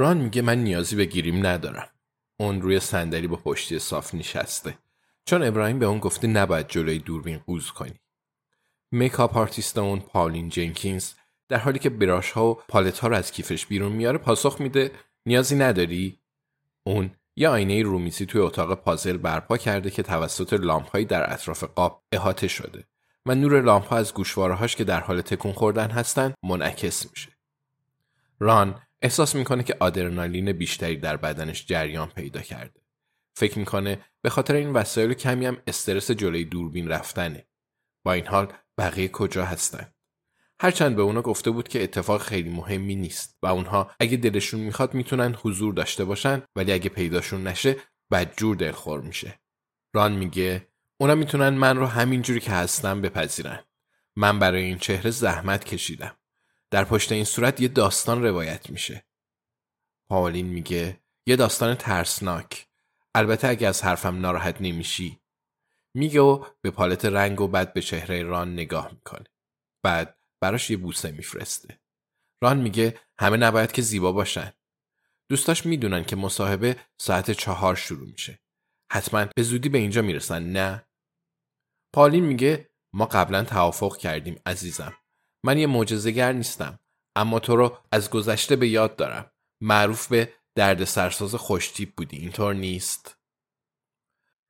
ران میگه من نیازی به گیریم ندارم. اون روی صندلی با پشتی صاف نشسته. چون ابراهیم به اون گفته نباید جلوی دوربین قوز کنی. makeup artist اون پاولین جنکینز در حالی که brush ها و پالت ها رو از کیفش بیرون میاره پاسخ میده نیازی نداری؟ اون یه آینه رومیزی توی اتاق پازل برپا کرده که توسط لامپهایی در اطراف قاب احاطه شده و نور لامپ ها از گوشوارهاش که در حال تکون خوردن هستن منعکس میشه. ران احساس می‌کنه که آدرنالین بیشتری در بدنش جریان پیدا کرده. فکر می‌کنه به خاطر این وسایل کمی هم استرس جلوی دوربین رفتنه. با این حال بقیه کجا هستن؟ هرچند به اونا گفته بود که اتفاق خیلی مهمی نیست و اونها اگه دلشون می‌خواد می‌تونن حضور داشته باشن ولی اگه پیداشون نشه بدجور دلخور میشه. ران میگه اونا می‌تونن من رو همینجوری که هستم بپذیرن. من برای این چهره زحمت کشیدم. در پشت این صورت یه داستان روایت میشه. پاولین میگه یه داستان ترسناک. البته اگه از حرفم ناراحت نمیشی. میگه و به پالت رنگ و بعد به چهره ران نگاه می‌کنه. بعد براش یه بوسه میفرسته. ران میگه همه نباید که زیبا باشن. دوستاش می‌دونن که مصاحبه ساعت چهار شروع میشه. حتما به زودی به اینجا می‌رسن نه؟ پالین میگه ما قبلا توافق کردیم عزیزم. من یه معجزه‌گر نیستم اما تو رو از گذشته به یاد دارم. معروف به درد سرساز خوشتیپ بودی اینطور نیست؟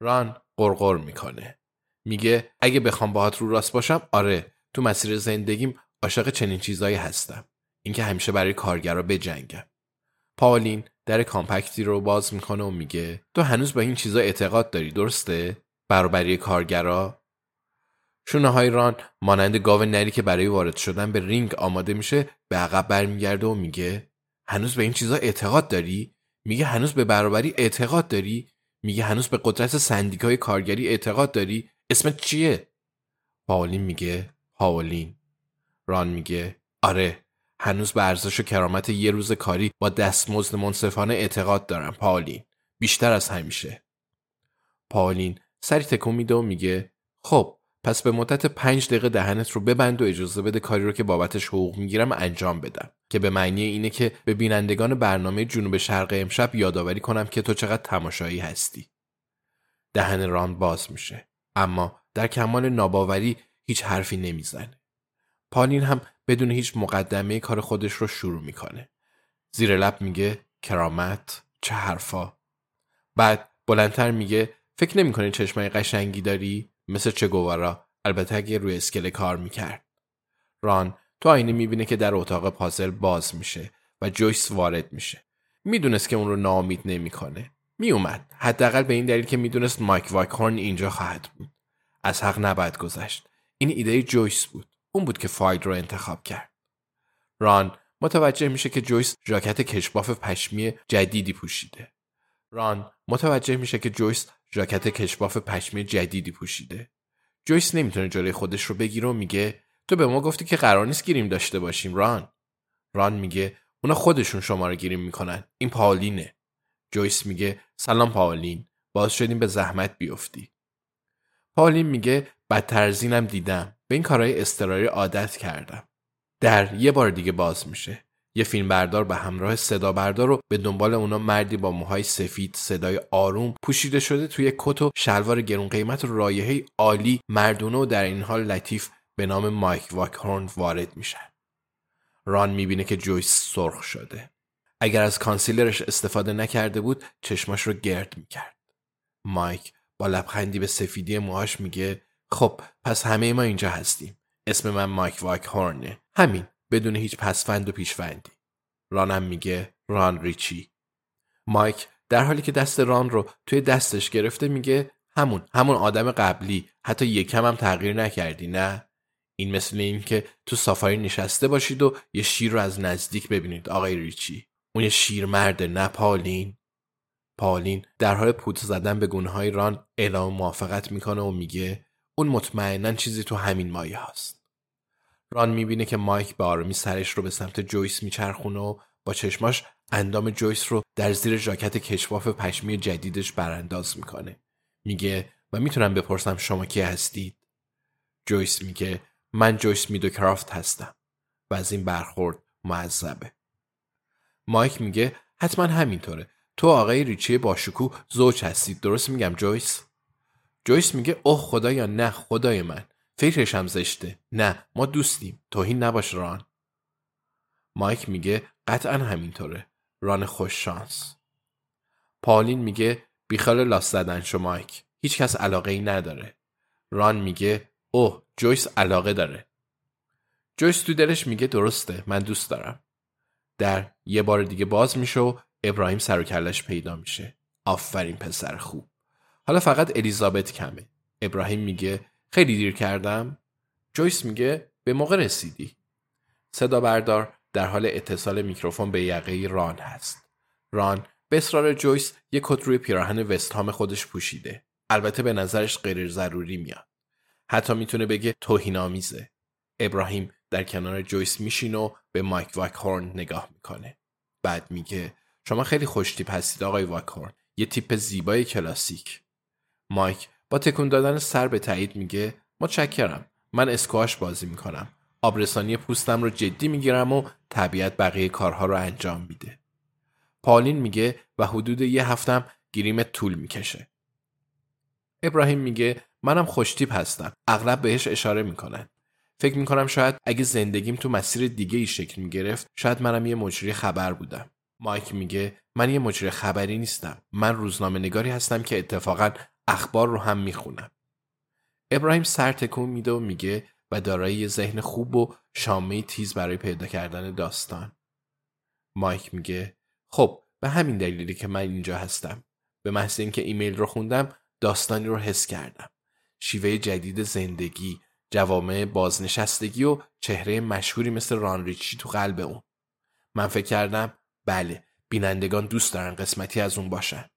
ران قرقر می‌کنه. میگه اگه بخوام باهات رو راست باشم آره تو مسیر زندگیم عاشق چنین چیزایی هستم. اینکه همیشه برای کارگرا بجنگم. پاولین در کامپکتی رو باز می‌کنه و میگه تو هنوز به این چیزا اعتقاد داری درسته؟ برابری کارگرا؟ شونه های ران مانند گاو نری که برای وارد شدن به رینگ آماده میشه به عقب برمیگرده و میگه هنوز به این چیزا اعتقاد داری؟ میگه هنوز به برابری اعتقاد داری؟ میگه هنوز به قدرت سندیکای کارگری اعتقاد داری؟ اسمت چیه؟ پاولین میگه پاولین ران میگه آره هنوز به ارزش و کرامت یه روز کاری با دستمزد منصفانه اعتقاد دارم پاولین بیشتر از همیشه پاولین سری تکون میده و میگه خب پس به مدت پنج دقیقه دهنت رو ببند و اجازه بده کاری رو که بابتش حقوق می‌گیرم انجام بدم. که به معنی اینه که به بینندگان برنامه جنوب شرق امشب یادآوری کنم که تو چقدر تماشایی هستی. دهن ران باز میشه. اما در کمال ناباوری هیچ حرفی نمی‌زنه. پالین هم بدون هیچ مقدمه کار خودش رو شروع می‌کنه. زیر لب میگه کرامت چه حرفا. بعد بلندتر میگه فکر نمی‌کنی چشمای قشنگی داری؟ مثل چه گوارا. البته اگه روی اسکله کار می‌کرد. ران تو آینه می‌بینه که در اتاق پازل باز میشه و جویس وارد میشه. می‌دونست که اون رو ناامید نمی‌کنه. میومد حداقل به این دلیل که می‌دونست مایک واکهورن اینجا خواهد بود. از حق نباید گذشت. این ایده جویس بود. اون بود که فاید رو انتخاب کرد. ران متوجه میشه که جویس ژاکت کشباف پشمی جدیدی پوشیده. ران متوجه میشه که جویس ژاکت کشباف پشمی جدیدی پوشیده. جویس نمی‌تونه جلوی خودش رو بگیره و میگه تو به ما گفتی که قرار نیست گیریم داشته باشیم ران. ران میگه اونا خودشون شماره گیری می‌کنن این پالینه جویس میگه سلام پالین باز شدیم به زحمت بیفتی. پالین میگه بدتر از اینم دیدم به این کارهای استراری عادت کردم. در یه بار دیگه باز میشه. یه فیلم بردار به همراه صدا بردار و به دنبال اونا مردی با موهای سفید صدای آروم پوشیده شده توی کت و شلوار گرون قیمت و رایحه عالی مردونه و در این حال لطیف به نام مایک واکهورن وارد میشن. ران می‌بینه که جویس سرخ شده. اگر از concealer ش استفاده نکرده بود چشماش رو گرد می‌کرد. مایک با لبخندی به سفیدی موهاش میگه خب پس همه ما اینجا هستیم. اسم من مایک واک هورنه همین. بدون هیچ پسوند و پیشوندی. رانم میگه ران ریچی. مایک در حالی که دست ران رو توی دستش گرفته میگه همون همون آدم قبلی. حتی یکم هم تغییر نکردی نه؟ این مثل این که تو سافاری نشسته باشید و یه شیر رو از نزدیک ببینید آقای ریچی. اون یه شیر مرده نه پالین. پالین در حال پوت زدن به گونه های ران اعلام موافقت می‌کنه و میگه اون مطمئنا چیزی تو همین مایه هست. ران می‌بینه که مایک به آرامی سرش رو به سمت جویس میچرخونه و با چشماش اندام جویس رو در زیر ژاکت کشواف پشمی جدیدش برانداز می‌کنه. میگه و می‌تونم بپرسم شما کی هستید؟ جویس میگه من جویس میدو کرافت هستم و از این برخورد معذبه. مایک میگه حتما همینطوره تو آقای ریچی باشکوه زوج هستید درست میگم جویس جویس میگه اوه خدایا نه خدای من فکرش هم زشته. نه ما دوستیم. توهین نباشه ران. مایک میگه قطعا همینطوره. ران خوش شانس. پالین میگه بیخال لاس زدن شو مایک. هیچکس علاقه ای نداره. ران میگه اوه جویس علاقه داره. جویس تو دلش میگه درسته من دوست دارم. در یه بار دیگه باز میشه و ابراهیم سر و کلش پیدا میشه. آفرین پسر خوب. حالا فقط الیزابت کمه. ابراهیم میگه خیلی دیر کردم. جویس میگه به موقع رسیدی. صدا بردار در حال اتصال میکروفون به یقه ران هست. ران به اصرار جویس یک کت روی پیراهن وستهام خودش پوشیده. البته به نظرش غیر ضروری میاد. حتی می‌تونه بگه توهین آمیزه ابراهیم در کنار جویس میشینه و به مایک واکهورن نگاه می‌کنه. بعد میگه شما خیلی خوشتیپ هستید آقای واکهورن. یه تیپ زیبای کلاسیک. مایک با تکون دادن سر به تایید میگه متشکرم من اسکواش بازی می‌کنم. آبرسانی پوستم رو جدی می‌گیرم و طبیعت بقیه کارها رو انجام میده. پالین میگه و حدود یه هفتم گیریم طول می‌کشه. ابراهیم میگه منم خوشتیپ هستم اغلب بهش اشاره می‌کنن. فکر می‌کنم شاید اگه زندگیم تو مسیر دیگه ای شکل می‌گرفت شاید منم یه مجری خبر بودم. مایک میگه من یه مجری خبری نیستم من روزنامه نگاری هستم که اتفاقا اخبار رو هم می‌خونم ابراهیم سر تکون میده و میگه و دارای ذهن خوب و شامه تیز برای پیدا کردن داستان. مایک میگه خب به همین دلیلی که من اینجا هستم. به محض اینکه ایمیل رو خوندم داستانی رو حس کردم. شیوه جدید زندگی جوامع بازنشستگی و چهره مشهوری مثل رانریچی تو قلب اون. من فکر کردم بله بینندگان دوست دارن قسمتی از اون باشن.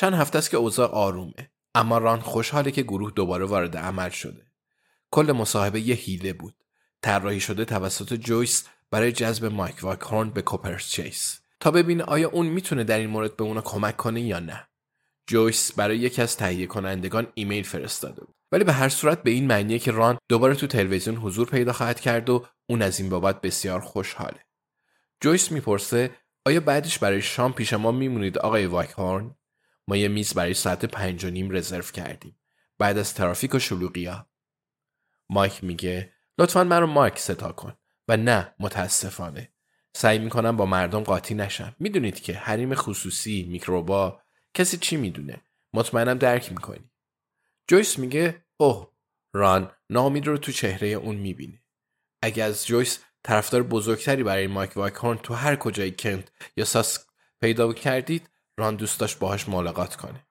چند هفته است که اوضاع آرومه اما ران خوشحاله که گروه دوباره وارد عمل شده. کل مصاحبه یه هیله بود. طراحی شده توسط جویس برای جذب مایک واکهورن به کوپرس چیس. تا ببینه آیا اون می‌تونه در این مورد به اونا کمک کنه یا نه. جویس برای یکی از تهیه کنندگان ایمیل فرستاده بود. ولی به هر صورت به این معنیه که ران دوباره تو تلویزیون حضور پیدا خواهد کرد و اون از این بابت بسیار خوشحاله. جویس می‌پرسه آیا بعدش برای شام پیش ما میمونید آقای واکهورن؟ ما یه میز برای ساعت پنج و نیم رزرو کردیم. بعد از ترافیک و شلوغیا مایک میگه لطفا من رو مایک ستا کن. و نه متاسفانه. سعی می‌کنم با مردم قاطی نشم. می‌دونید که حریم خصوصی میکروبا کسی چی می‌دونه؟ مطمئنم درک می‌کنی. جویس میگه اوه ران نامید رو تو چهره اون می‌بینه اگه از جویس طرفدار بزرگتری برای مایک وایکهورن تو هر کجای کنت یا ساس پیدا کردید ران دوست داشت باهاش ملاقات کنه.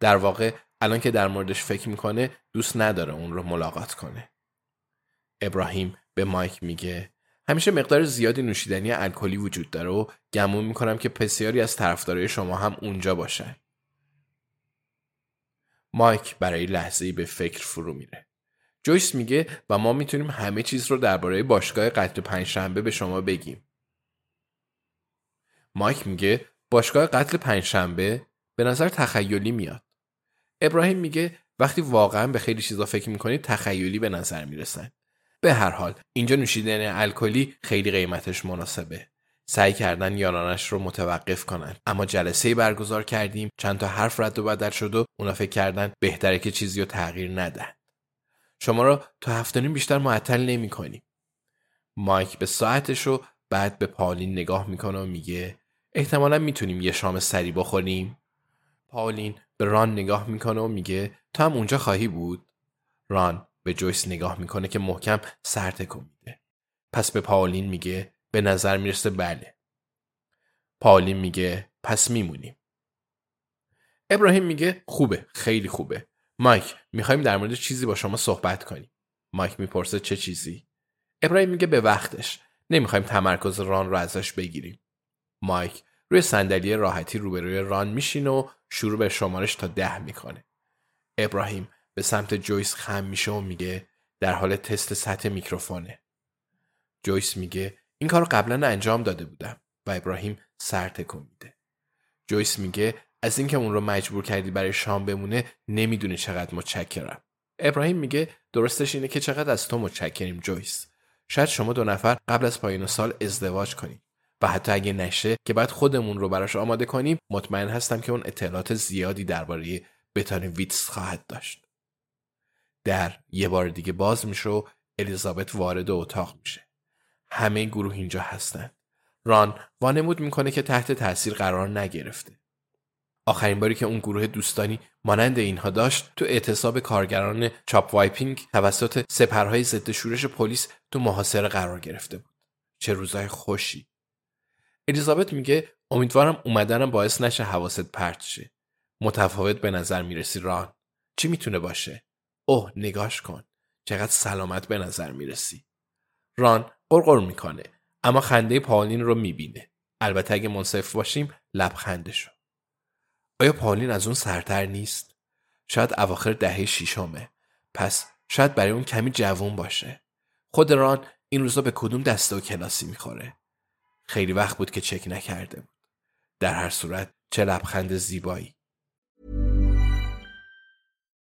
در واقع الان که در موردش فکر می‌کنه دوست نداره اون رو ملاقات کنه. ابراهیم به مایک میگه همیشه مقدار زیادی نوشیدنی الکلی وجود داره و گمون می‌کنم که بسیاری از طرفدارای شما هم اونجا باشن. مایک برای لحظه‌ای به فکر فرو میره. جویس میگه و ما می‌تونیم همه چیز رو درباره باشگاه قتل پنجشنبه به شما بگیم. مایک میگه باشگاه قتل پنجشنبه به نظر تخیلی میاد. ابراهیم میگه وقتی واقعا به خیلی چیزا فکر می‌کنید تخیلی به نظر می‌رسن. به هر حال اینجا نوشیدن الکلی خیلی قیمتش مناسبه. سعی کردن یارانش رو متوقف کنن اما جلسه برگزار کردیم چند تا حرف رد و بدل شد و اونا فکر کردن بهتره که چیزی رو تغییر ندن شما رو تا هفتانیم بیشتر معطل نمی کنیم. مایک به ساعتش رو بعد به پالین نگاه می‌کنه و میگه احتمالا می‌تونیم یه شام سری بخوریم. پالین به ران نگاه می‌کنه و میگه تو هم اونجا خواهی بود؟ ران به جویس نگاه می‌کنه که محکم سر تکون میده. پس به پاولین میگه به نظر می‌رسه بله. پاولین میگه پس میمونیم. ابراهیم میگه خوبه خیلی خوبه. مایک می‌خوایم در مورد چیزی با شما صحبت کنیم. مایک می‌پرسه چه چیزی؟ ابراهیم میگه به وقتش. نمی‌خوایم تمرکز ران رو ازش بگیریم. مایک روی صندلی راحتی روبروی ران میشینه و شروع به شمارش تا ده می‌کنه. ابراهیم به سمت جویس خم میشه و میگه در حال تست سطح میکروفونه. جویس میگه این کار قبلا انجام داده بودم و ابراهیم سر تکون میده. جویس میگه از اینکه اون رو مجبور کردی برای شام بمونه نمی‌دونی چقدر متشکرم. ابراهیم میگه درستش اینه که چقدر از تو متشکریم جویس. شاید شما دو نفر قبل از پایان سال ازدواج کنید و حتی اگه نشه که بعد خودمون رو براش آماده کنیم مطمئن هستم که اون اطلاعات زیادی درباره بتانیم ویتس خواهد داشت. در یه بار دیگه باز میشه و الیزابت وارد اتاق میشه. همه گروه اینجا هستن. ران وانمود می‌کنه که تحت تاثیر قرار نگرفته. آخرین باری که اون گروه دوستانی مانند اینها داشت تو اعتصاب کارگران چاپ وایپینگ توسط سپرهای ضد شورش پلیس تو محاصره قرار گرفته بود. چه روزای خوشی. الیزابت میگه امیدوارم اومدنم باعث نشه حواست پرت شه. متفاوت به نظر می‌رسی ران. چی می‌تونه باشه؟ اوه نگاش کن. چقدر سلامت به نظر می‌رسی. ران قرقر می‌کنه اما خنده پالین رو می‌بینه. البته اگه منصف باشیم لبخندشو. آیا پالین از اون سرتر نیست؟ شاید اواخر دهه شیشمه پس شاید برای اون کمی جوون باشه. خود ران این روزا به کدوم دسته و کلاسی می‌خوره؟ خیلی وقت بود که چک نکرده بود. در هر صورت چه لبخند زیبایی.